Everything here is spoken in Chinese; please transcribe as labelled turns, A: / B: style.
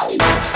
A: Wow.